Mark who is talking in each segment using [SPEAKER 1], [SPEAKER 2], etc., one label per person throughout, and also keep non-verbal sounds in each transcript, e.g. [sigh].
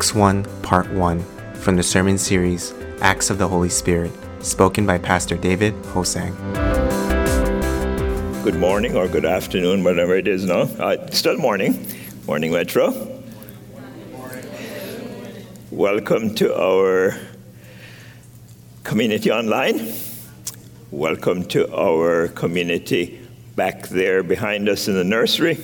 [SPEAKER 1] Acts 1, Part 1, from the sermon series Acts of the Holy Spirit, spoken by Pastor David Ho Sang.
[SPEAKER 2] Good morning or good afternoon, whatever it is now. Uh, still morning. Morning, Metro. Welcome to our community online. Welcome to our community back there behind us in the nursery.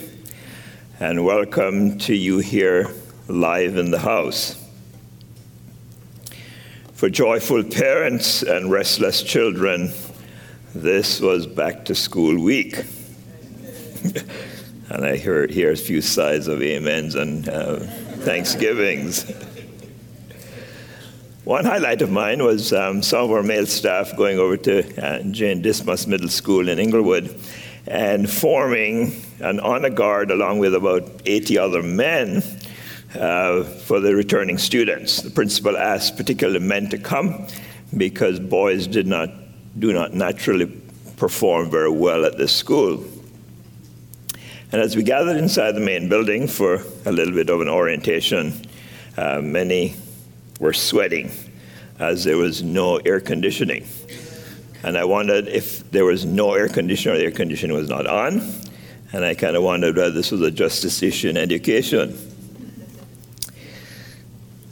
[SPEAKER 2] And welcome to you here live in the house. For joyful parents and restless children, this was back to school week. [laughs] and I hear, hear a few sighs of amens and uh, thanksgivings. One highlight of mine was um, some of our male staff going over to uh, Jane Dismas Middle School in Inglewood and forming an honor guard along with about 80 other men uh, for the returning students. The principal asked particularly men to come because boys did not, do not naturally perform very well at this school. And as we gathered inside the main building for a little bit of an orientation, uh, many were sweating as there was no air conditioning. And I wondered if there was no air conditioner or the air conditioning was not on. And I kind of wondered whether this was a justice issue in education.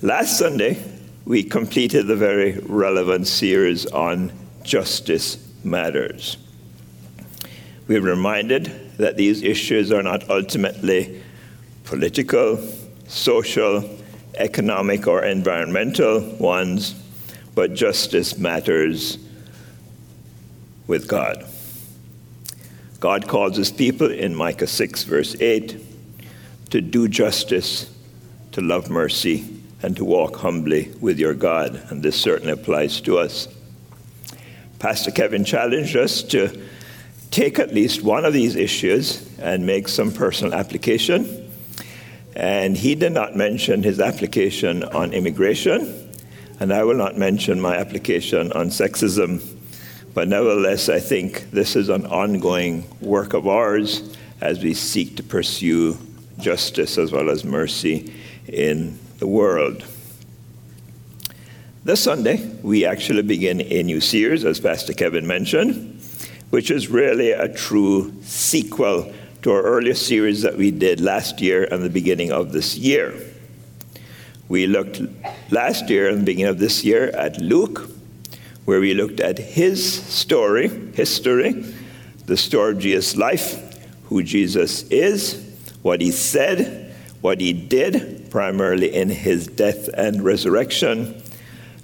[SPEAKER 2] Last Sunday, we completed the very relevant series on justice matters. We were reminded that these issues are not ultimately political, social, economic, or environmental ones, but justice matters with God. God calls his people in Micah 6, verse 8, to do justice, to love mercy, and to walk humbly with your God. And this certainly applies to us. Pastor Kevin challenged us to take at least one of these issues and make some personal application. And he did not mention his application on immigration, and I will not mention my application on sexism. But nevertheless, I think this is an ongoing work of ours as we seek to pursue justice as well as mercy in the world. This Sunday, we actually begin a new series, as Pastor Kevin mentioned, which is really a true sequel to our earlier series that we did last year and the beginning of this year. We looked last year and the beginning of this year at Luke, where we looked at his story, history, the story of Jesus' life, who Jesus is, what he said, what he did, primarily in his death and resurrection,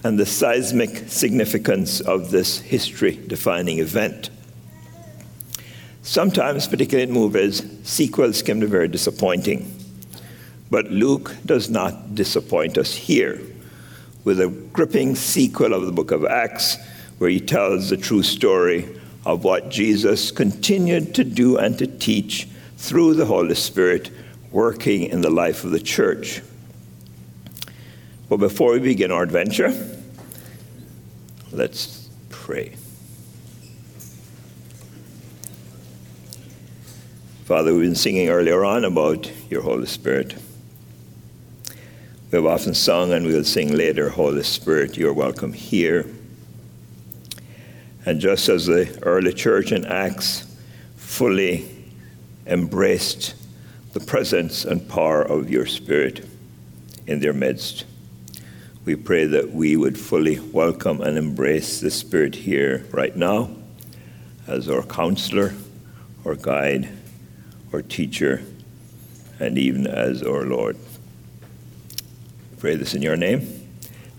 [SPEAKER 2] and the seismic significance of this history defining event. Sometimes, particularly in movies, sequels can be very disappointing. But Luke does not disappoint us here with a gripping sequel of the book of Acts, where he tells the true story of what Jesus continued to do and to teach through the Holy Spirit working in the life of the church. But before we begin our adventure, let's pray. Father, we've been singing earlier on about your Holy Spirit. We have often sung and we'll sing later, Holy Spirit, you're welcome here. And just as the early church in Acts fully embraced the presence and power of your Spirit in their midst. We pray that we would fully welcome and embrace the Spirit here right now as our counselor, our guide, our teacher, and even as our Lord. pray this in your name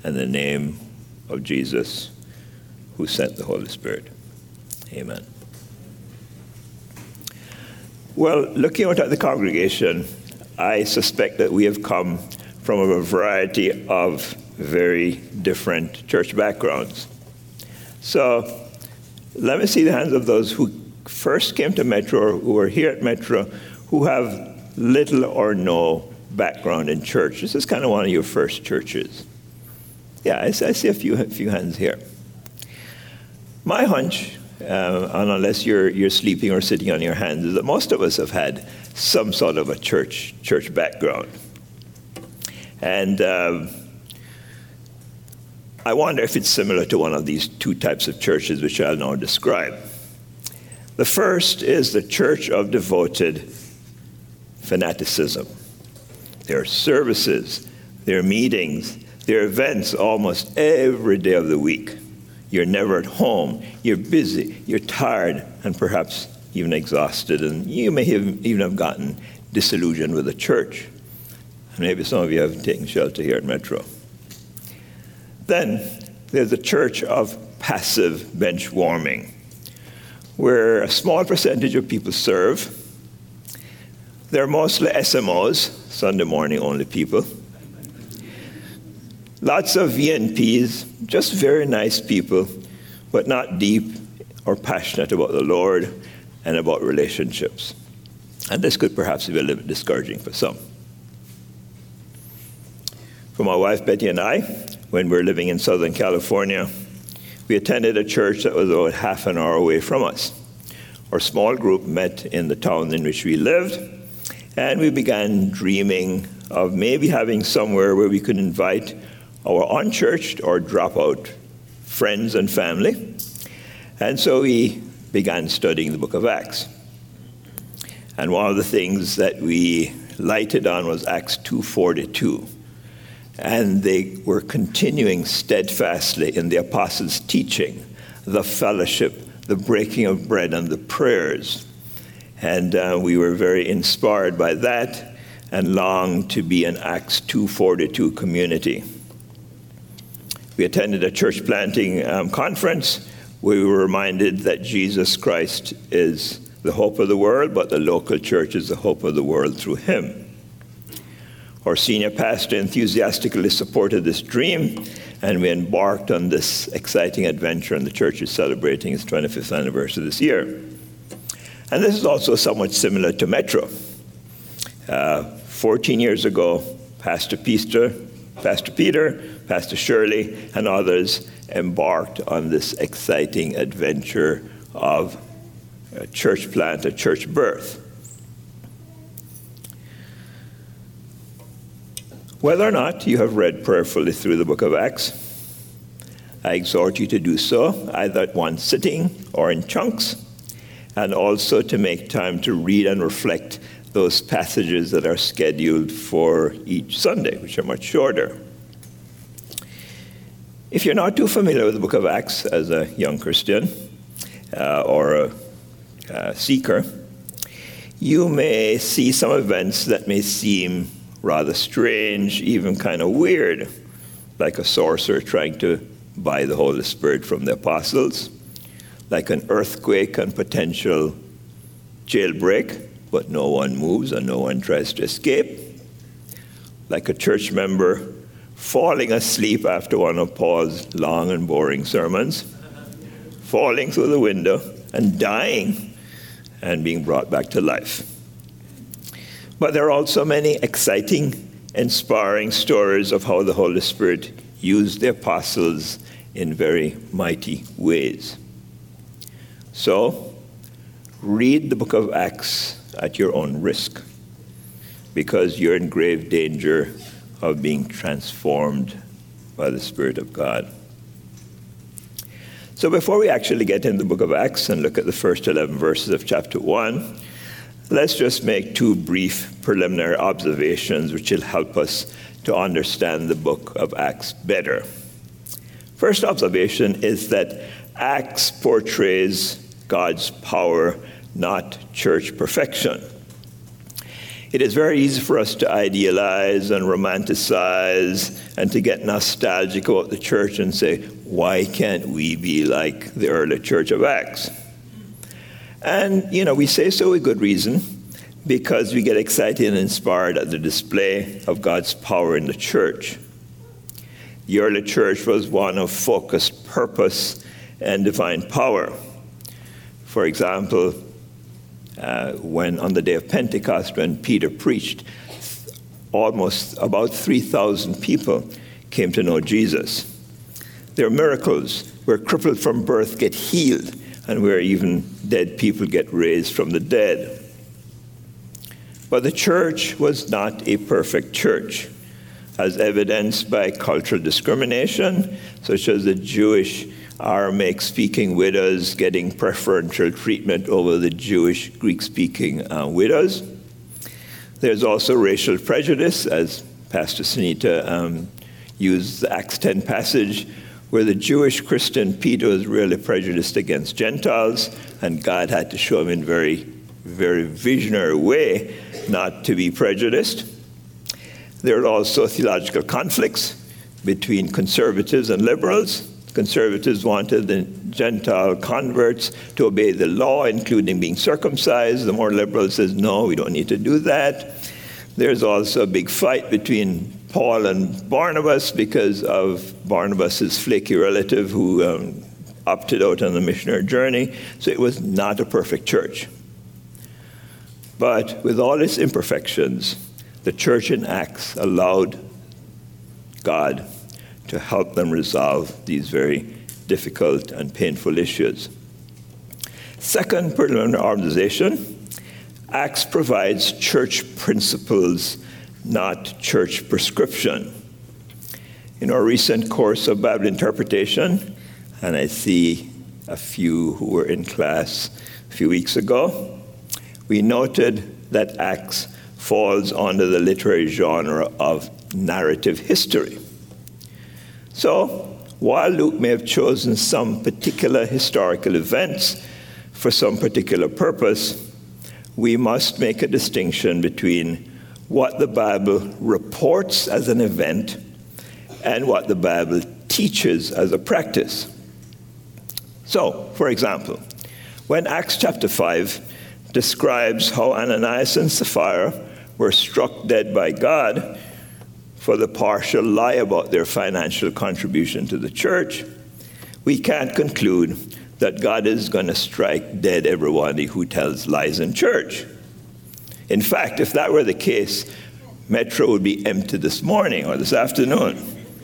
[SPEAKER 2] and the name of Jesus who sent the Holy Spirit. Amen. Well, looking out at the congregation, I suspect that we have come from a variety of very different church backgrounds. So let me see the hands of those who first came to Metro or who are here at Metro who have little or no background in church. This is kind of one of your first churches. Yeah, I, I see a few, a few hands here. My hunch uh, and unless you're, you're sleeping or sitting on your hands, that most of us have had some sort of a church, church background. And um, I wonder if it's similar to one of these two types of churches which I'll now describe. The first is the church of devoted fanaticism. There are services, there are meetings, there are events almost every day of the week. You're never at home, you're busy, you're tired, and perhaps even exhausted, and you may have, even have gotten disillusioned with the church. And maybe some of you have taken shelter here at Metro. Then there's the church of passive bench warming, where a small percentage of people serve. They're mostly SMOs, Sunday morning only people. Lots of VNPs, just very nice people, but not deep or passionate about the Lord and about relationships. And this could perhaps be a little bit discouraging for some. For my wife Betty and I, when we were living in Southern California, we attended a church that was about half an hour away from us. Our small group met in the town in which we lived, and we began dreaming of maybe having somewhere where we could invite our unchurched or dropout friends and family. And so we began studying the book of Acts. And one of the things that we lighted on was Acts 2:42. And they were continuing steadfastly in the apostles' teaching, the fellowship, the breaking of bread, and the prayers. And uh, we were very inspired by that and longed to be an Acts 2:42 community. We attended a church planting um, conference we were reminded that Jesus Christ is the hope of the world, but the local church is the hope of the world through him. Our senior pastor enthusiastically supported this dream, and we embarked on this exciting adventure, and the church is celebrating its 25th anniversary this year. And this is also somewhat similar to Metro. Uh, 14 years ago, Pastor Peter, Pastor Peter, Pastor Shirley, and others embarked on this exciting adventure of a church plant, a church birth. Whether or not you have read prayerfully through the book of Acts, I exhort you to do so, either at one sitting or in chunks, and also to make time to read and reflect those passages that are scheduled for each Sunday, which are much shorter. If you're not too familiar with the book of Acts as a young Christian uh, or a, a seeker, you may see some events that may seem rather strange, even kind of weird, like a sorcerer trying to buy the Holy Spirit from the apostles, like an earthquake and potential jailbreak, but no one moves and no one tries to escape, like a church member falling asleep after one of Paul's long and boring sermons, falling through the window and dying and being brought back to life. But there are also many exciting, inspiring stories of how the Holy Spirit used the apostles in very mighty ways. So, read the book of Acts at your own risk because you're in grave danger of being transformed by the Spirit of God. So, before we actually get into the book of Acts and look at the first 11 verses of chapter 1, let's just make two brief preliminary observations which will help us to understand the book of Acts better. First observation is that Acts portrays God's power, not church perfection. It is very easy for us to idealize and romanticize and to get nostalgic about the church and say, why can't we be like the early church of Acts? And, you know, we say so with good reason because we get excited and inspired at the display of God's power in the church. The early church was one of focused purpose and divine power. For example, uh, when on the day of Pentecost, when Peter preached, almost about 3,000 people came to know Jesus. There are miracles where crippled from birth get healed and where even dead people get raised from the dead. But the church was not a perfect church. as evidenced by cultural discrimination, such as the Jewish Aramaic speaking widows getting preferential treatment over the Jewish Greek speaking uh, widows. There's also racial prejudice, as Pastor Sunita um, used the Acts 10 passage, where the Jewish Christian Peter was really prejudiced against Gentiles, and God had to show him in very, very visionary way not to be prejudiced. There are also theological conflicts between conservatives and liberals. Conservatives wanted the Gentile converts to obey the law, including being circumcised. The more liberal says, no, we don't need to do that. There's also a big fight between Paul and Barnabas because of Barnabas' flaky relative who um, opted out on the missionary journey. So it was not a perfect church. But with all its imperfections, the church in Acts allowed God to help them resolve these very difficult and painful issues. Second, preliminary organization. Acts provides church principles, not church prescription. In our recent course of Bible interpretation, and I see a few who were in class a few weeks ago, we noted that Acts falls under the literary genre of narrative history. So, while Luke may have chosen some particular historical events for some particular purpose, we must make a distinction between what the Bible reports as an event and what the Bible teaches as a practice. So, for example, when Acts chapter 5 describes how Ananias and Sapphira were struck dead by God, for the partial lie about their financial contribution to the church, we can't conclude that God is going to strike dead everybody who tells lies in church. In fact, if that were the case, Metro would be empty this morning or this afternoon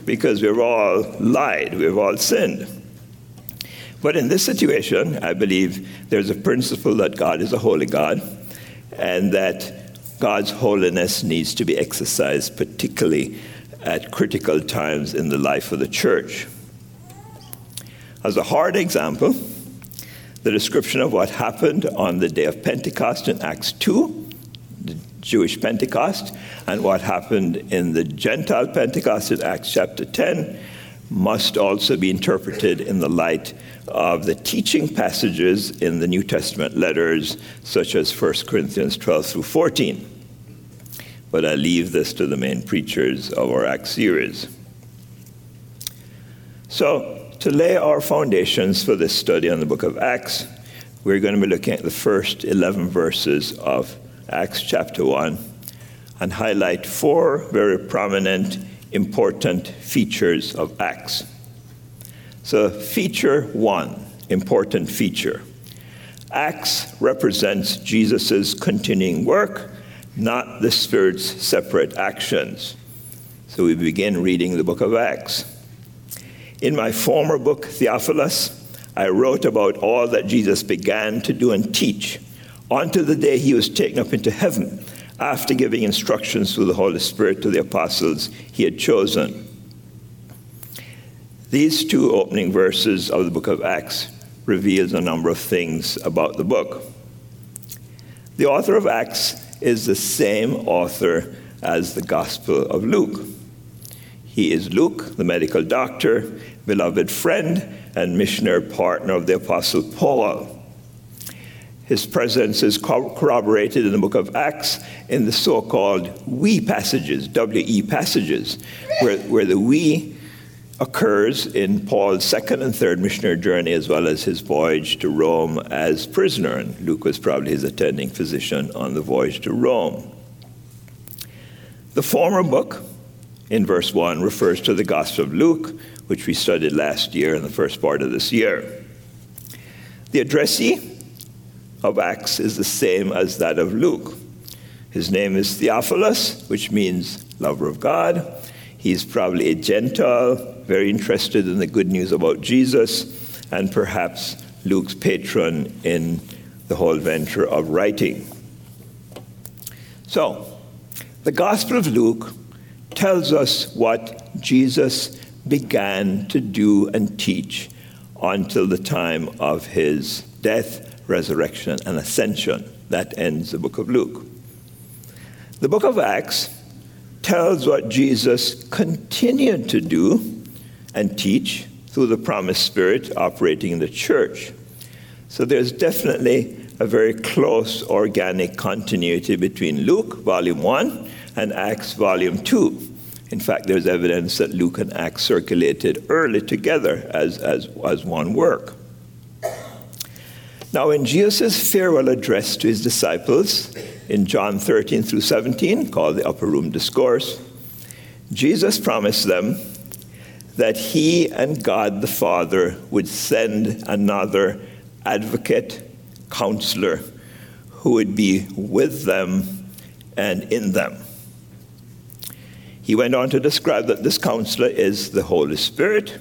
[SPEAKER 2] because we've all lied, we've all sinned. But in this situation, I believe there's a principle that God is a holy God and that God's holiness needs to be exercised, particularly at critical times in the life of the church. As a hard example, the description of what happened on the day of Pentecost in Acts 2, the Jewish Pentecost, and what happened in the Gentile Pentecost in Acts chapter 10 must also be interpreted in the light of the teaching passages in the New Testament letters, such as 1 Corinthians 12 through 14. But I leave this to the main preachers of our Acts series. So, to lay our foundations for this study on the book of Acts, we're going to be looking at the first 11 verses of Acts chapter 1 and highlight four very prominent important features of Acts. So, feature one, important feature. Acts represents Jesus' continuing work, not the Spirit's separate actions. So we begin reading the book of Acts. In my former book, Theophilus, I wrote about all that Jesus began to do and teach until the day he was taken up into heaven after giving instructions through the Holy Spirit to the apostles he had chosen. These two opening verses of the book of Acts reveals a number of things about the book. The author of Acts is the same author as the Gospel of Luke. He is Luke, the medical doctor, beloved friend, and missionary partner of the Apostle Paul. His presence is corroborated in the book of Acts in the so called we passages, WE passages, where, where the we occurs in Paul's second and third missionary journey, as well as his voyage to Rome as prisoner. And Luke was probably his attending physician on the voyage to Rome. The former book, in verse 1, refers to the Gospel of Luke, which we studied last year in the first part of this year. The addressee of Acts is the same as that of Luke. His name is Theophilus, which means lover of God. He's probably a Gentile, very interested in the good news about Jesus, and perhaps Luke's patron in the whole venture of writing. So, the Gospel of Luke tells us what Jesus began to do and teach until the time of his death, resurrection, and ascension. That ends the book of Luke. The book of Acts tells what Jesus continued to do and teach through the promised Spirit operating in the church. So there's definitely a very close organic continuity between Luke, volume 1, and Acts, volume 2. In fact, there's evidence that Luke and Acts circulated early together as, as, as one work. Now, in Jesus' farewell address to his disciples in John 13 through 17, called the Upper Room Discourse, Jesus promised them that he and God the Father would send another advocate, counselor, who would be with them and in them. He went on to describe that this counselor is the Holy Spirit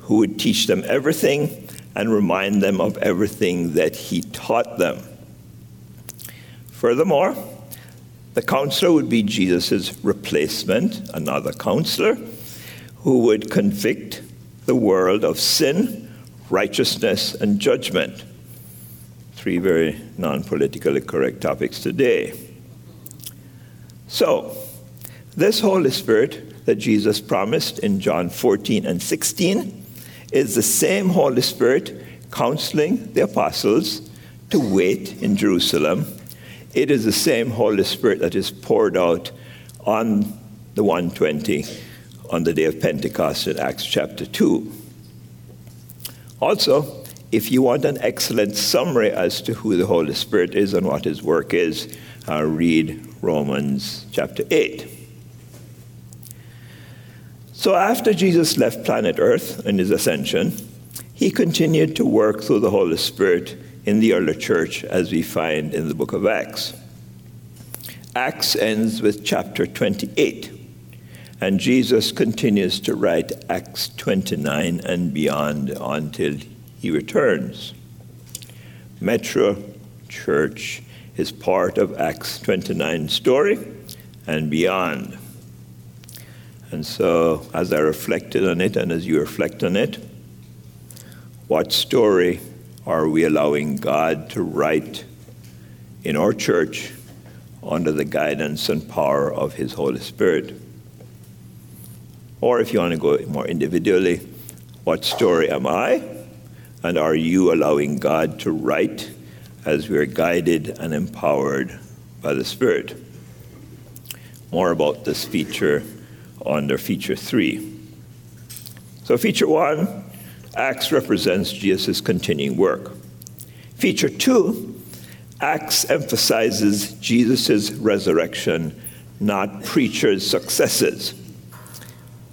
[SPEAKER 2] who would teach them everything and remind them of everything that he taught them. Furthermore, the counselor would be Jesus' replacement, another counselor, who would convict the world of sin, righteousness, and judgment. Three very non politically correct topics today. So, this Holy Spirit that Jesus promised in John 14 and 16 is the same Holy Spirit counseling the apostles to wait in Jerusalem. It is the same Holy Spirit that is poured out on the 120 on the day of Pentecost in Acts chapter 2. Also, if you want an excellent summary as to who the Holy Spirit is and what his work is, uh, read Romans chapter 8. So after Jesus left planet Earth in his ascension, he continued to work through the Holy Spirit in the early church as we find in the book of Acts. Acts ends with chapter 28, and Jesus continues to write Acts 29 and beyond until he returns. Metro Church is part of Acts 29 story and beyond. And so, as I reflected on it, and as you reflect on it, what story are we allowing God to write in our church under the guidance and power of His Holy Spirit? Or if you want to go more individually, what story am I? And are you allowing God to write as we are guided and empowered by the Spirit? More about this feature under feature three. So, feature one, Acts represents Jesus' continuing work. Feature two, Acts emphasizes Jesus' resurrection, not preachers' successes.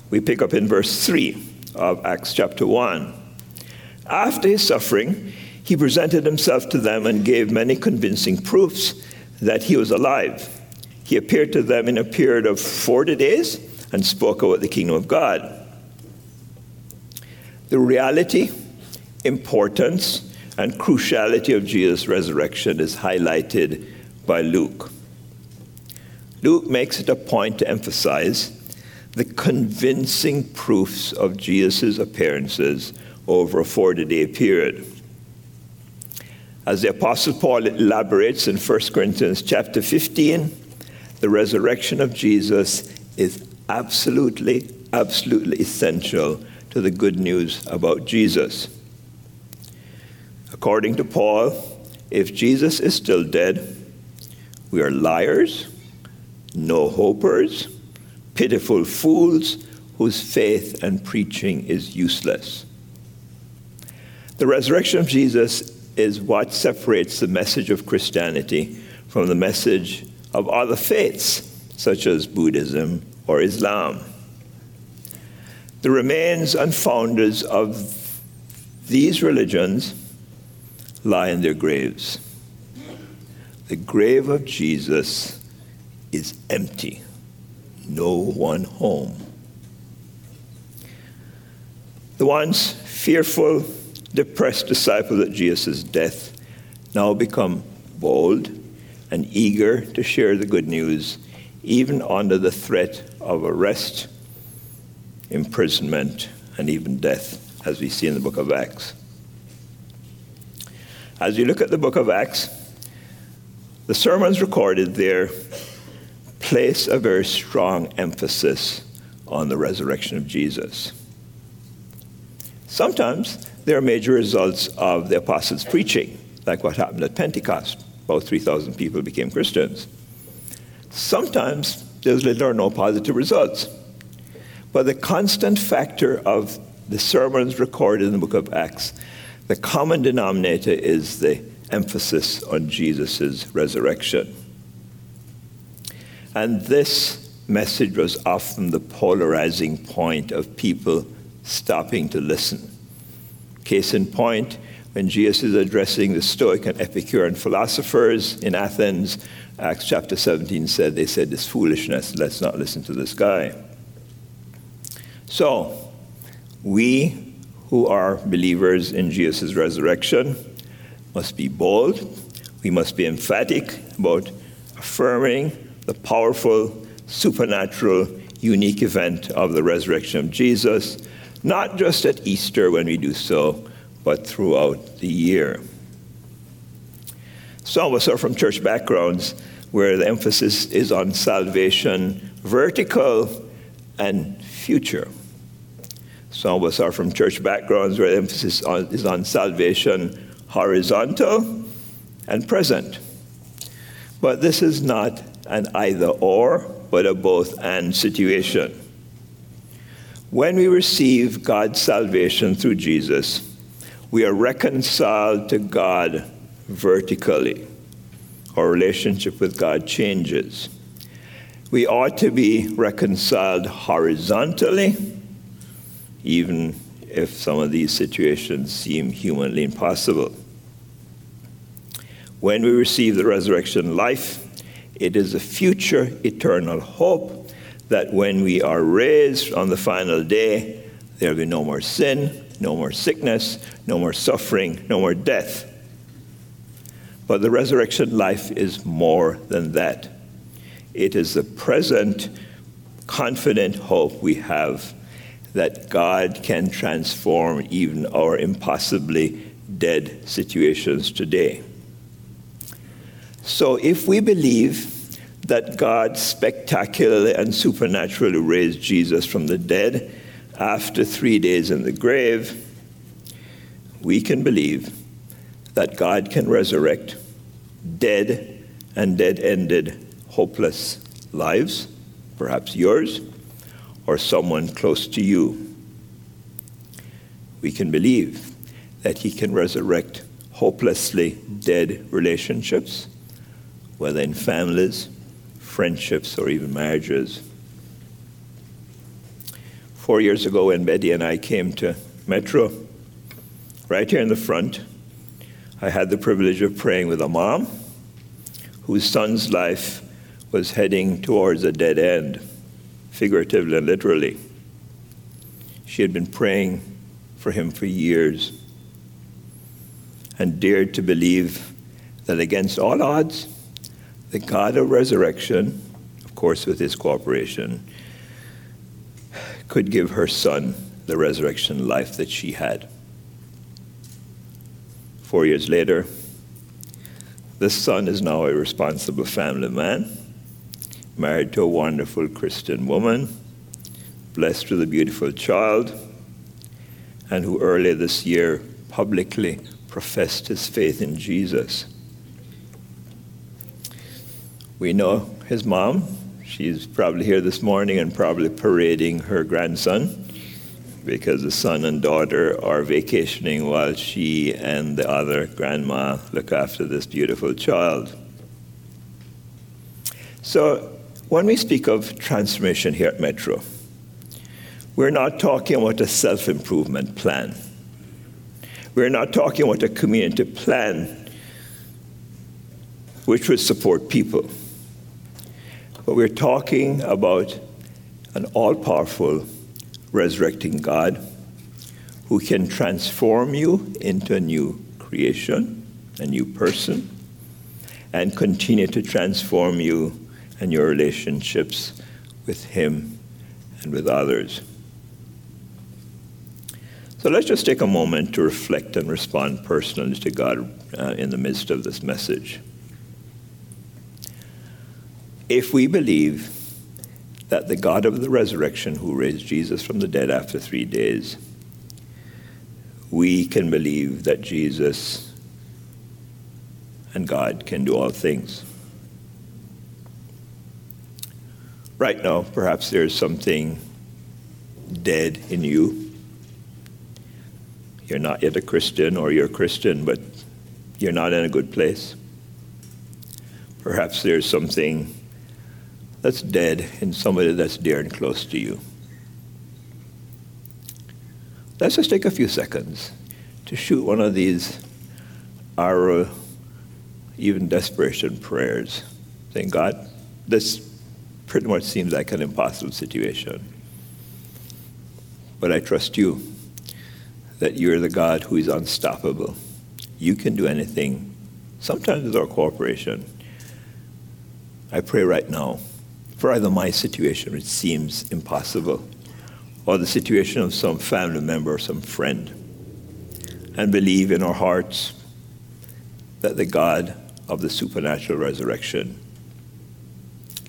[SPEAKER 2] We pick up in verse 3 of Acts chapter 1. After his suffering, he presented himself to them and gave many convincing proofs that he was alive. He appeared to them in a period of 40 days and spoke about the kingdom of God. The reality, importance, and cruciality of Jesus' resurrection is highlighted by Luke. Luke makes it a point to emphasize the convincing proofs of Jesus' appearances over a 40 day period. As the Apostle Paul elaborates in 1 Corinthians chapter 15, the resurrection of Jesus is absolutely, absolutely essential to the good news about Jesus. According to Paul, if Jesus is still dead, we are liars, no hopers, pitiful fools whose faith and preaching is useless. The resurrection of Jesus is what separates the message of Christianity from the message of other faiths, such as Buddhism or Islam. The remains and founders of these religions lie in their graves. The grave of Jesus is empty, no one home. The once fearful, depressed disciples at Jesus' death now become bold and eager to share the good news even under the threat of arrest, imprisonment, and even death, as we see in the book of Acts. As you look at the book of Acts, the sermons recorded there place a very strong emphasis on the resurrection of Jesus. Sometimes there are major results of the apostles' preaching, like what happened at Pentecost. About 3,000 people became Christians. Sometimes there's little or no positive results. But the constant factor of the sermons recorded in the book of Acts, the common denominator is the emphasis on Jesus' resurrection. And this message was often the polarizing point of people stopping to listen. Case in point, when Jesus is addressing the Stoic and Epicurean philosophers in Athens, Acts chapter 17 said, they said, this foolishness, let's not listen to this guy. So, we who are believers in Jesus' resurrection must be bold. We must be emphatic about affirming the powerful, supernatural, unique event of the resurrection of Jesus, not just at Easter when we do so, but throughout the year. Some of us are from church backgrounds where the emphasis is on salvation, vertical and future. Some of us are from church backgrounds where the emphasis on, is on salvation, horizontal and present. But this is not an either or, but a both and situation. When we receive God's salvation through Jesus, we are reconciled to God vertically. Our relationship with God changes. We ought to be reconciled horizontally, even if some of these situations seem humanly impossible. When we receive the resurrection life, it is a future eternal hope that when we are raised on the final day, there will be no more sin, no more sickness, no more suffering, no more death. But the resurrection life is more than that. It is the present confident hope we have that God can transform even our impossibly dead situations today. So if we believe that God spectacularly and supernaturally raised Jesus from the dead after three days in the grave, we can believe that God can resurrect dead and dead ended, hopeless lives, perhaps yours or someone close to you. We can believe that He can resurrect hopelessly dead relationships whether in families, friendships, or even marriages. Four years ago, when Betty and I came to Metro, right here in the front, I had the privilege of praying with a mom whose son's life was heading towards a dead end, figuratively and literally. She had been praying for him for years and dared to believe that against all odds, the God of resurrection, of course, with his cooperation, could give her son the resurrection life that she had. Four years later, this son is now a responsible family man, married to a wonderful Christian woman, blessed with a beautiful child, and who earlier this year publicly professed his faith in Jesus. We know his mom. She's probably here this morning and probably parading her grandson because the son and daughter are vacationing while she and the other grandma look after this beautiful child. So, when we speak of transformation here at Metro, we're not talking about a self improvement plan. We're not talking about a community plan which would support people. But we're talking about an all powerful, resurrecting God who can transform you into a new creation, a new person, and continue to transform you and your relationships with Him and with others. So let's just take a moment to reflect and respond personally to God uh, in the midst of this message. If we believe that the God of the resurrection, who raised Jesus from the dead after three days, we can believe that Jesus and God can do all things. Right now, perhaps there's something dead in you. You're not yet a Christian, or you're a Christian, but you're not in a good place. Perhaps there's something that's dead in somebody that's dear and close to you. Let's just take a few seconds to shoot one of these our uh, even desperation prayers, saying, God, this pretty much seems like an impossible situation. But I trust you that you're the God who is unstoppable. You can do anything, sometimes with our cooperation. I pray right now for either my situation, which seems impossible, or the situation of some family member or some friend, and believe in our hearts that the God of the supernatural resurrection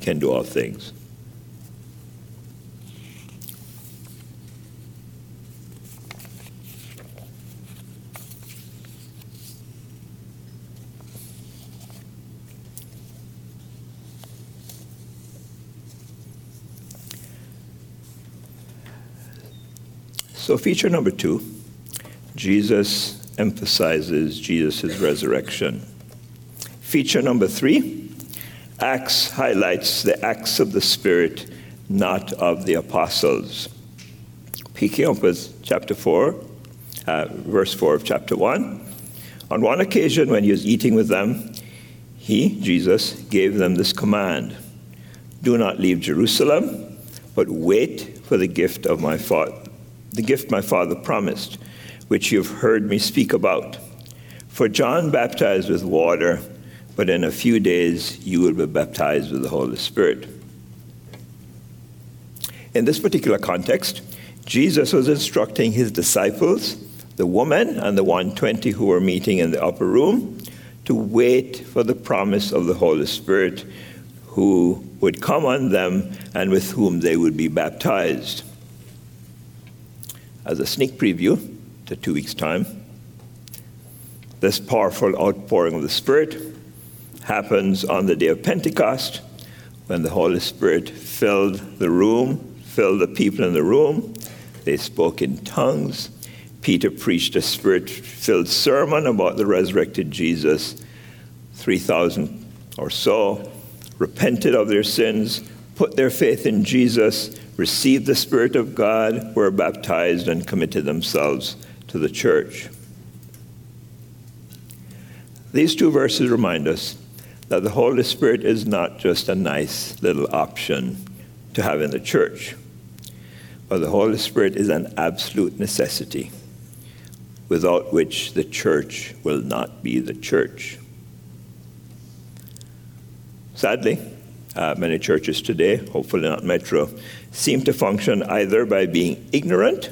[SPEAKER 2] can do all things. So, feature number two Jesus emphasizes Jesus' resurrection. Feature number three Acts highlights the acts of the Spirit, not of the apostles. Picking up with chapter 4, uh, verse 4 of chapter 1. On one occasion, when he was eating with them, he, Jesus, gave them this command Do not leave Jerusalem, but wait for the gift of my father the gift my father promised, which you've heard me speak about. For John baptized with water, but in a few days you will be baptized with the Holy Spirit. In this particular context, Jesus was instructing his disciples, the woman and the 120 who were meeting in the upper room, to wait for the promise of the Holy Spirit who would come on them and with whom they would be baptized as a sneak preview to two weeks' time. This powerful outpouring of the Spirit happens on the day of Pentecost when the Holy Spirit filled the room, filled the people in the room. They spoke in tongues. Peter preached a spirit filled sermon about the resurrected Jesus. 3,000 or so repented of their sins, put their faith in Jesus, received the Spirit of God, were baptized, and committed themselves to the church. These two verses remind us that the Holy Spirit is not just a nice little option to have in the church, but the Holy Spirit is an absolute necessity without which the church will not be the church. Sadly, uh, many churches today, hopefully not Metro, seem to function either by being ignorant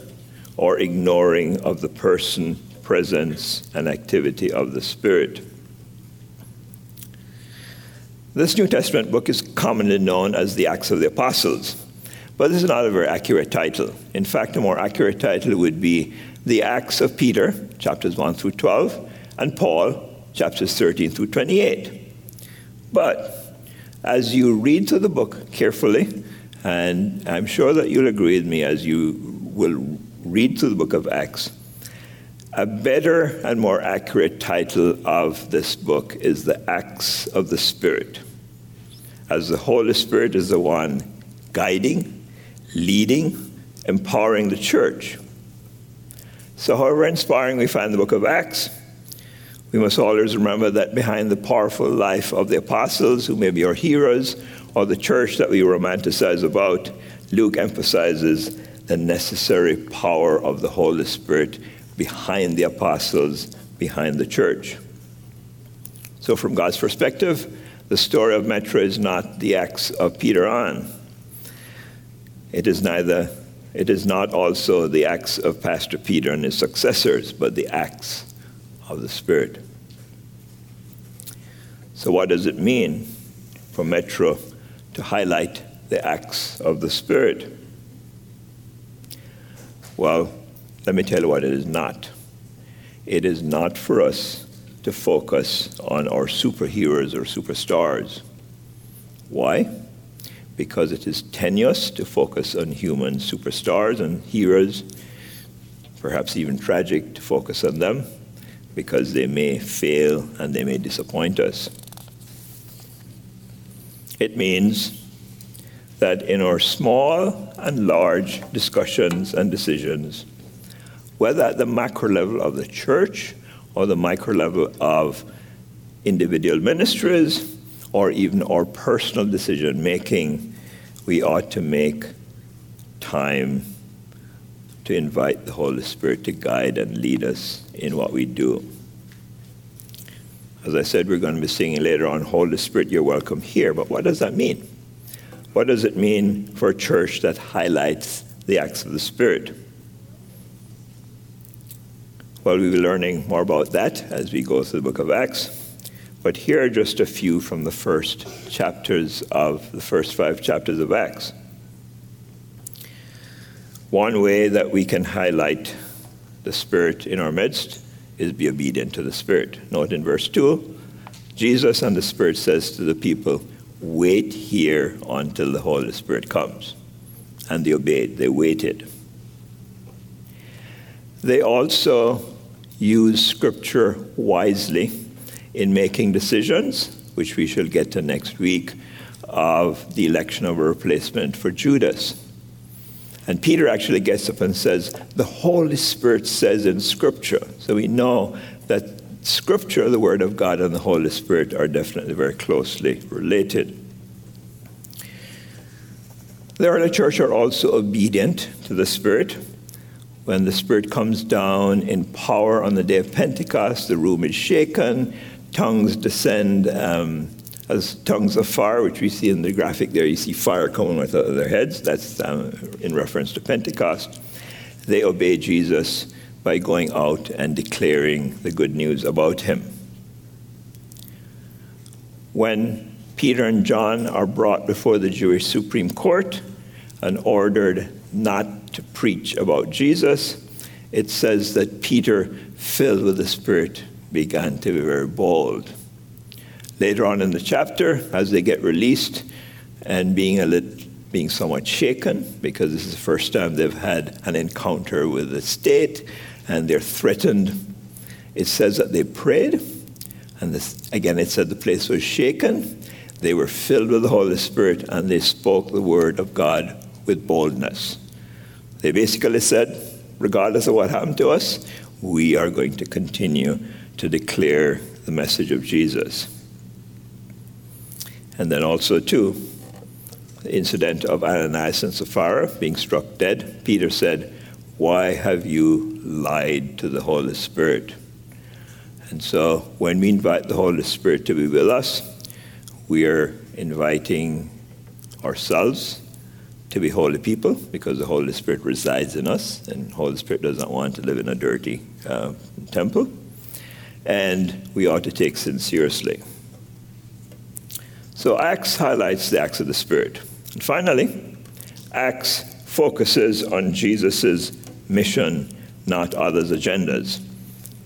[SPEAKER 2] or ignoring of the person, presence, and activity of the Spirit. This New Testament book is commonly known as the Acts of the Apostles, but this is not a very accurate title. In fact, a more accurate title would be The Acts of Peter, chapters 1 through 12, and Paul, chapters 13 through 28. But as you read through the book carefully, and I'm sure that you'll agree with me as you will read through the book of Acts, a better and more accurate title of this book is The Acts of the Spirit, as the Holy Spirit is the one guiding, leading, empowering the church. So, however inspiring we find the book of Acts, we must always remember that behind the powerful life of the apostles, who may be our heroes, or the church that we romanticize about, Luke emphasizes the necessary power of the Holy Spirit behind the apostles, behind the church. So, from God's perspective, the story of Metro is not the acts of Peter on. It is neither it is not also the acts of Pastor Peter and his successors, but the acts of the Spirit. So, what does it mean for Metro to highlight the acts of the Spirit? Well, let me tell you what it is not. It is not for us to focus on our superheroes or superstars. Why? Because it is tenuous to focus on human superstars and heroes, perhaps even tragic to focus on them, because they may fail and they may disappoint us. It means that in our small and large discussions and decisions, whether at the macro level of the church or the micro level of individual ministries or even our personal decision making, we ought to make time to invite the Holy Spirit to guide and lead us in what we do. As I said, we're going to be singing later on, Holy Spirit, you're welcome here. But what does that mean? What does it mean for a church that highlights the acts of the Spirit? Well, we'll be learning more about that as we go through the book of Acts. But here are just a few from the first chapters of the first five chapters of Acts. One way that we can highlight the Spirit in our midst is be obedient to the Spirit. Note in verse 2, Jesus and the Spirit says to the people, Wait here until the Holy Spirit comes. And they obeyed, they waited. They also use Scripture wisely in making decisions, which we shall get to next week, of the election of a replacement for Judas. And Peter actually gets up and says, The Holy Spirit says in Scripture. So we know that Scripture, the Word of God, and the Holy Spirit are definitely very closely related. The early church are also obedient to the Spirit when the Spirit comes down in power on the day of Pentecost, the room is shaken, tongues descend um, as tongues of fire, which we see in the graphic there. You see fire coming out of their heads. That's um, in reference to Pentecost. They obey Jesus by going out and declaring the good news about him. When Peter and John are brought before the Jewish Supreme Court and ordered not to preach about Jesus, it says that Peter, filled with the Spirit, began to be very bold. Later on in the chapter, as they get released and being a little, being somewhat shaken because this is the first time they've had an encounter with the state and they're threatened, it says that they prayed, and this, again it said the place was shaken. They were filled with the Holy Spirit and they spoke the word of God with boldness. They basically said, regardless of what happened to us, we are going to continue to declare the message of Jesus. And then also, too, the incident of Ananias and Sapphira being struck dead. Peter said, Why have you lied to the Holy Spirit? And so, when we invite the Holy Spirit to be with us, we are inviting ourselves to be holy people because the Holy Spirit resides in us, and the Holy Spirit does not want to live in a dirty uh, temple. And we ought to take sin seriously. So, Acts highlights the acts of the Spirit. And finally, Acts focuses on Jesus' mission, not others' agendas.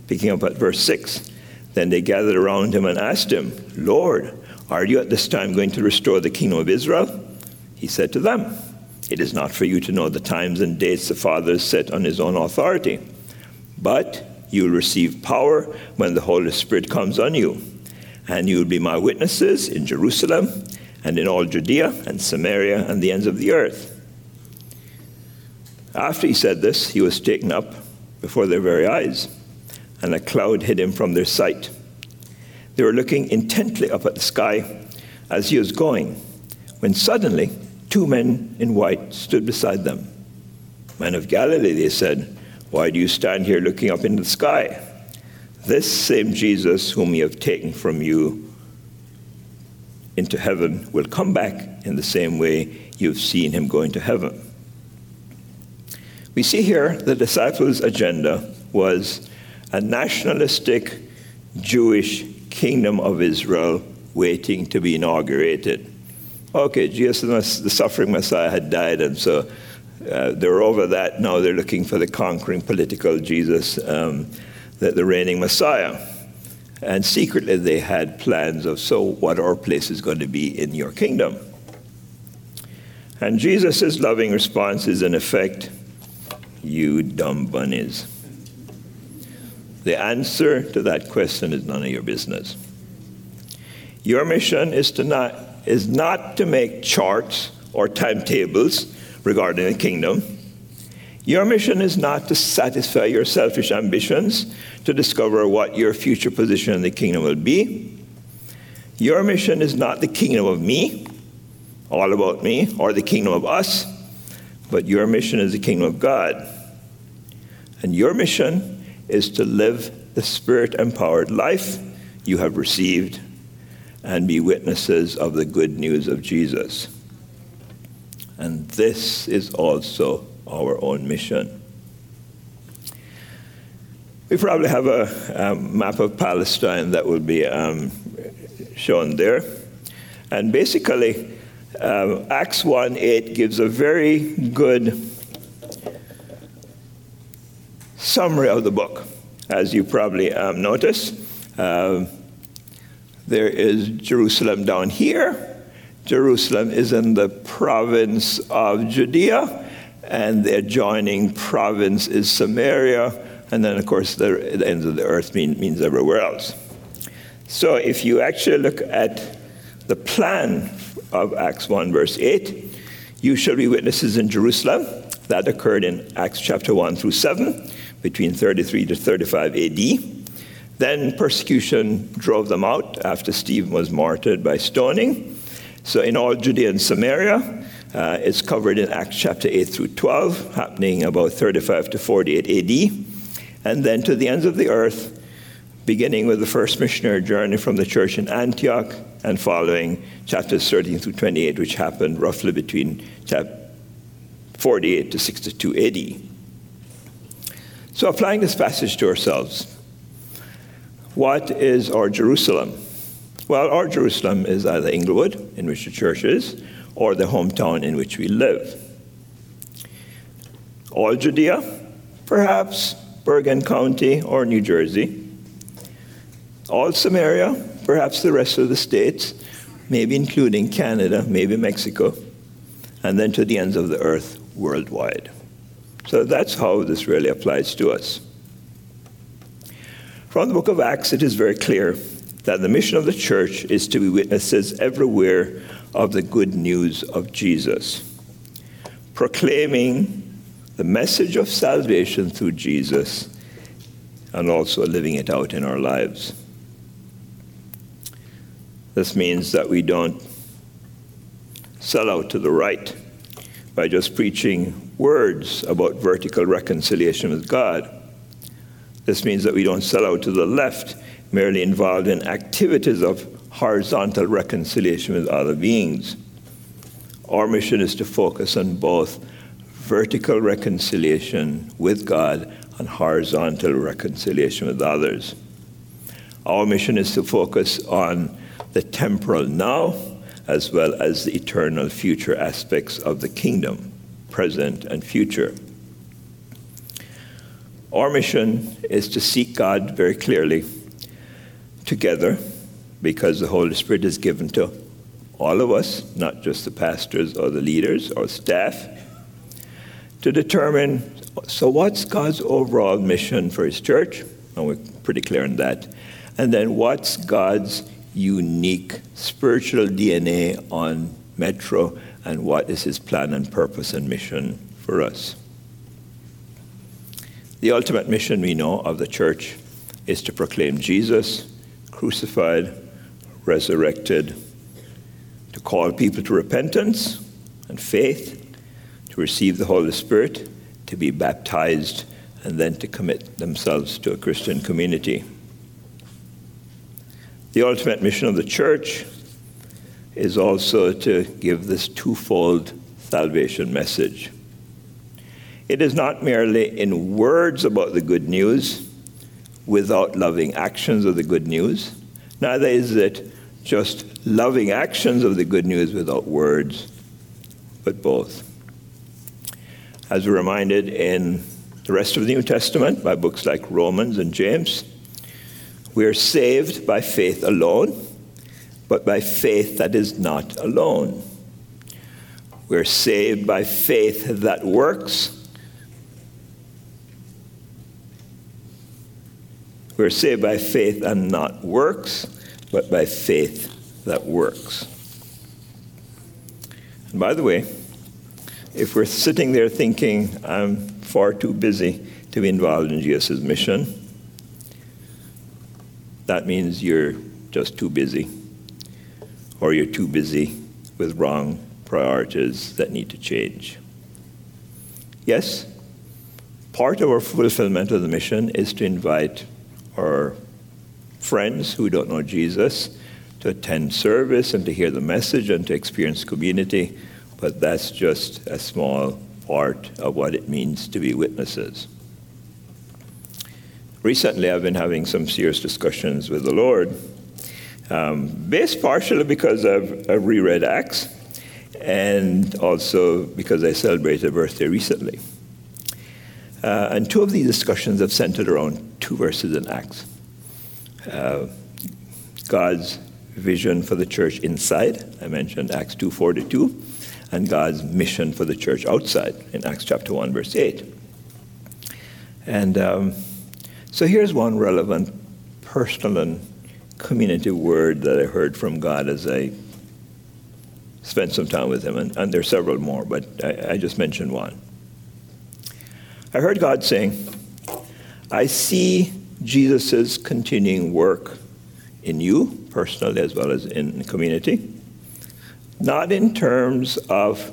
[SPEAKER 2] Picking up at verse 6, then they gathered around him and asked him, Lord, are you at this time going to restore the kingdom of Israel? He said to them, it is not for you to know the times and dates the Father has set on his own authority. But you will receive power when the Holy Spirit comes on you. And you will be my witnesses in Jerusalem and in all Judea and Samaria and the ends of the earth. After he said this, he was taken up before their very eyes, and a cloud hid him from their sight. They were looking intently up at the sky as he was going, when suddenly two men in white stood beside them. Men of Galilee, they said, why do you stand here looking up into the sky? This same Jesus, whom you have taken from you, into heaven will come back in the same way you've seen him going to heaven. We see here the disciples' agenda was a nationalistic Jewish kingdom of Israel waiting to be inaugurated. Okay, Jesus, the suffering Messiah, had died, and so uh, they're over that. Now they're looking for the conquering political Jesus, um, the, the reigning Messiah. And secretly, they had plans of, so what our place is going to be in your kingdom. And Jesus' loving response is, in effect, you dumb bunnies. The answer to that question is none of your business. Your mission is, to not, is not to make charts or timetables regarding the kingdom. Your mission is not to satisfy your selfish ambitions to discover what your future position in the kingdom will be. Your mission is not the kingdom of me, all about me, or the kingdom of us, but your mission is the kingdom of God. And your mission is to live the spirit empowered life you have received and be witnesses of the good news of Jesus. And this is also our own mission. We probably have a, a map of Palestine that will be um, shown there. And basically, um, Acts 1 8 gives a very good summary of the book. As you probably um, notice, uh, there is Jerusalem down here, Jerusalem is in the province of Judea, and the adjoining province is Samaria, and then, of course, the, the ends of the earth mean, means everywhere else. So, if you actually look at the plan of Acts 1, verse 8, you shall be witnesses in Jerusalem. That occurred in Acts chapter 1 through 7, between 33 to 35 AD. Then persecution drove them out after Stephen was martyred by stoning. So in all Judea and Samaria, uh, it's covered in Acts chapter 8 through 12, happening about 35 to 48 AD. And then to the ends of the earth, beginning with the first missionary journey from the church in Antioch and following chapters 13 through 28, which happened roughly between chapter 48 to 62 AD. So, applying this passage to ourselves, what is our Jerusalem? Well, our Jerusalem is either Englewood, in which the church is, or the hometown in which we live. All Judea, perhaps Bergen County or New Jersey. All Samaria, perhaps the rest of the states, maybe including Canada, maybe Mexico, and then to the ends of the earth worldwide. So that's how this really applies to us. From the book of Acts, it is very clear that the mission of the church is to be witnesses everywhere of the good news of Jesus, proclaiming the message of salvation through Jesus and also living it out in our lives. This means that we don't sell out to the right by just preaching words about vertical reconciliation with God. This means that we don't sell out to the left merely involved in activities of horizontal reconciliation with other beings. Our mission is to focus on both vertical reconciliation with God and horizontal reconciliation with others. Our mission is to focus on the temporal now as well as the eternal future aspects of the kingdom, present and future. Our mission is to seek God very clearly together because the Holy Spirit is given to all of us, not just the pastors or the leaders or staff, to determine so what's God's overall mission for His church? And we're pretty clear on that. And then what's God's unique spiritual DNA on Metro, and what is His plan and purpose and mission for us? The ultimate mission we know of the church is to proclaim Jesus crucified, resurrected, to call people to repentance and faith, to receive the Holy Spirit, to be baptized, and then to commit themselves to a Christian community. The ultimate mission of the church is also to give this twofold salvation message. It is not merely in words about the good news without loving actions of the good news, neither is it just loving actions of the good news without words, but both. As we're reminded in the rest of the New Testament by books like Romans and James, we are saved by faith alone, but by faith that is not alone. We're saved by faith that works. We're saved by faith and not works, but by faith that works. And by the way, if we're sitting there thinking, I'm far too busy to be involved in Jesus' mission, that means you're just too busy, or you're too busy with wrong priorities that need to change. Yes, part of our fulfillment of the mission is to invite our friends who don't know Jesus to attend service and to hear the message and to experience community, but that's just a small part of what it means to be witnesses. Recently, I've been having some serious discussions with the Lord, um, based partially because I've, I've reread Acts and also because I celebrated a birthday recently. Uh, and two of these discussions have centered around two verses in Acts. Uh, God's vision for the church inside, I mentioned Acts 2.42, and God's mission for the church outside in Acts chapter 1, verse 8. And um, so here's one relevant personal and community word that I heard from God as I spent some time with him, and, and there are several more, but I, I just mentioned one. I heard God saying, I see Jesus' continuing work in you, personally, as well as in the community, not in terms of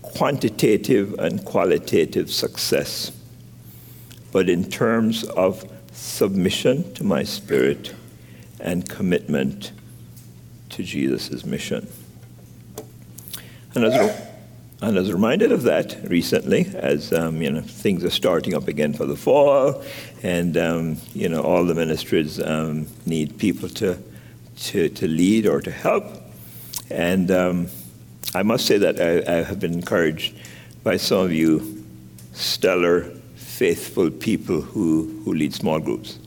[SPEAKER 2] quantitative and qualitative success, but in terms of submission to my spirit and commitment to Jesus' mission. And as, a, and as reminded of that recently, as um, you know, things are starting up again for the fall, and um, you know, all the ministries um, need people to, to, to lead or to help. And um, I must say that I, I have been encouraged by some of you stellar, faithful people who, who lead small groups.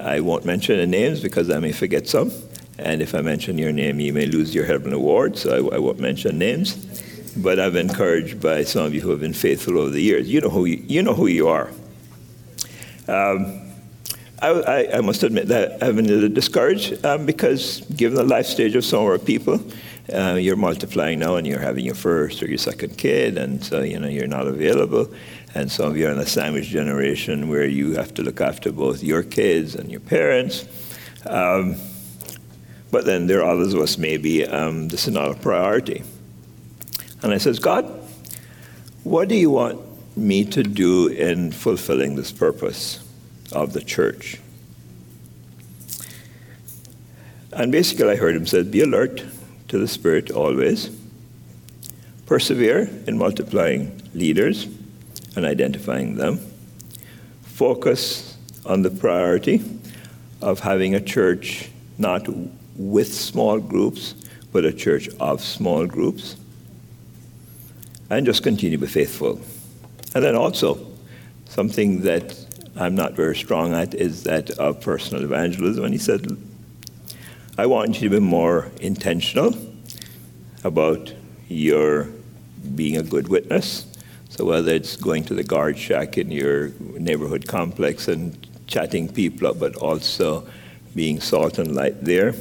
[SPEAKER 2] I won't mention the names because I may forget some. And if I mention your name, you may lose your Heaven Award, so I, I, won't mention names. But I've been encouraged by some of you who have been faithful over the years. You know who you, you, know who you are. Um, I, I, I, must admit that I've been a little discouraged um, because, given the life stage of some of our people, uh, you're multiplying now and you're having your first or your second kid, and so you know you're not available. And some of you are in a sandwich generation where you have to look after both your kids and your parents. Um, but then there are others of us, maybe um, this is not a priority. And I says, God, what do you want me to do in fulfilling this purpose of the church? And basically, I heard him say, Be alert to the Spirit always, persevere in multiplying leaders and identifying them, focus on the priority of having a church not with small groups, but a church of small groups. And just continue to be faithful. And then also, something that I'm not very strong at is that of personal evangelism. And he said, I want you to be more intentional about your being a good witness. So whether it's going to the guard shack in your neighborhood complex and chatting people up, but also being salt and light there.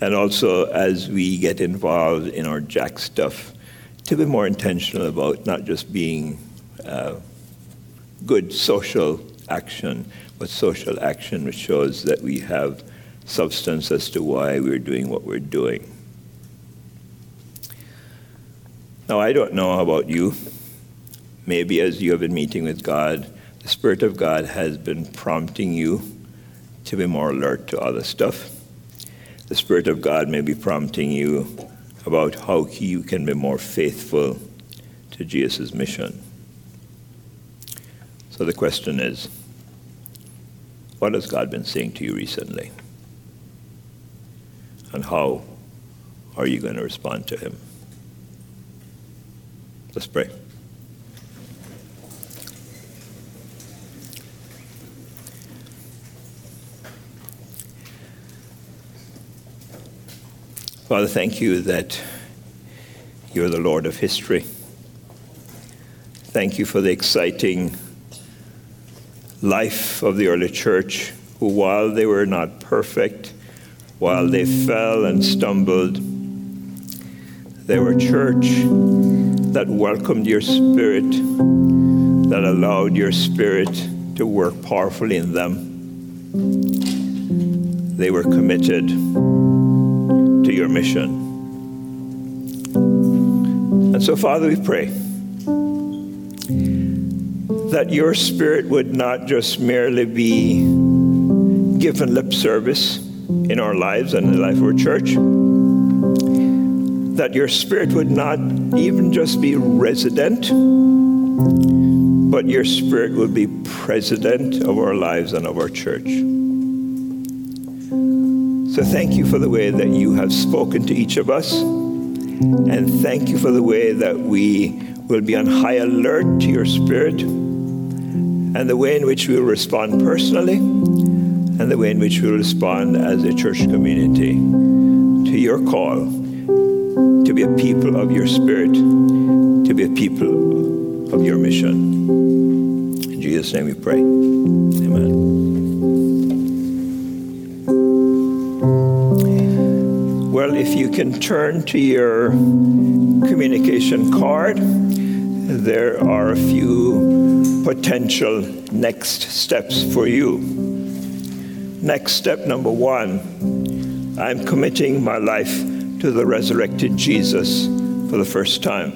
[SPEAKER 2] And also, as we get involved in our Jack stuff, to be more intentional about not just being uh, good social action, but social action which shows that we have substance as to why we're doing what we're doing. Now, I don't know about you. Maybe as you have been meeting with God, the Spirit of God has been prompting you to be more alert to other stuff the Spirit of God may be prompting you about how you can be more faithful to Jesus' mission. So the question is what has God been saying to you recently? And how are you going to respond to Him? Let's pray. Father, thank you that you're the Lord of history. Thank you for the exciting life of the early church, who, while they were not perfect, while they fell and stumbled, they were a church that welcomed your spirit, that allowed your spirit to work powerfully in them. They were committed your mission. And so, Father, we pray that your spirit would not just merely be given lip service in our lives and in the life of our church, that your spirit would not even just be resident, but your spirit would be president of our lives and of our church. So thank you for the way that you have spoken to each of us. And thank you for the way that we will be on high alert to your spirit and the way in which we will respond personally and the way in which we will respond as a church community to your call to be a people of your spirit, to be a people of your mission. In Jesus' name we pray. Amen. If you can turn to your communication card, there are a few potential next steps for you. Next step number one I'm committing my life to the resurrected Jesus for the first time.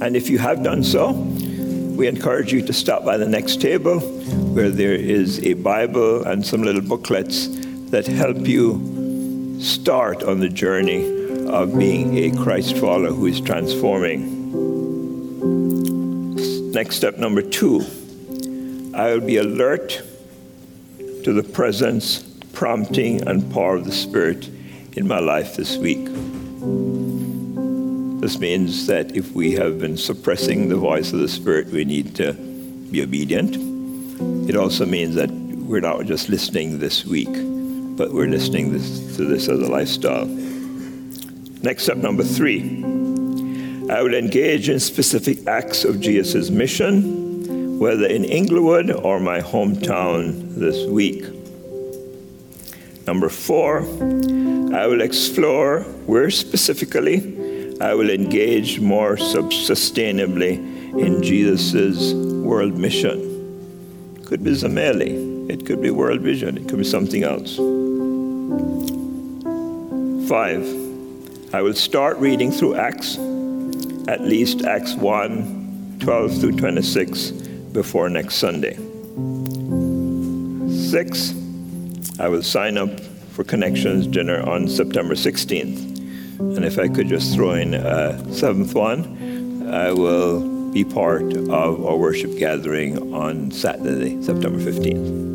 [SPEAKER 2] And if you have done so, we encourage you to stop by the next table where there is a Bible and some little booklets that help you start on the journey of being a Christ follower who is transforming. Next step number two I will be alert to the presence, prompting, and power of the Spirit in my life this week. This means that if we have been suppressing the voice of the Spirit, we need to be obedient. It also means that we're not just listening this week but we're listening this, to this other lifestyle. Next step number three I will engage in specific acts of Jesus' mission, whether in Englewood or my hometown this week. Number four, I will explore where specifically I will engage more sustainably in Jesus' world mission. It could be Zameli, it could be World Vision, it could be something else. 5. I will start reading through Acts, at least Acts 1 12 through 26, before next Sunday. 6. I will sign up for Connections dinner on September 16th. And if I could just throw in a seventh one, I will be part of our worship gathering on Saturday, September 15th.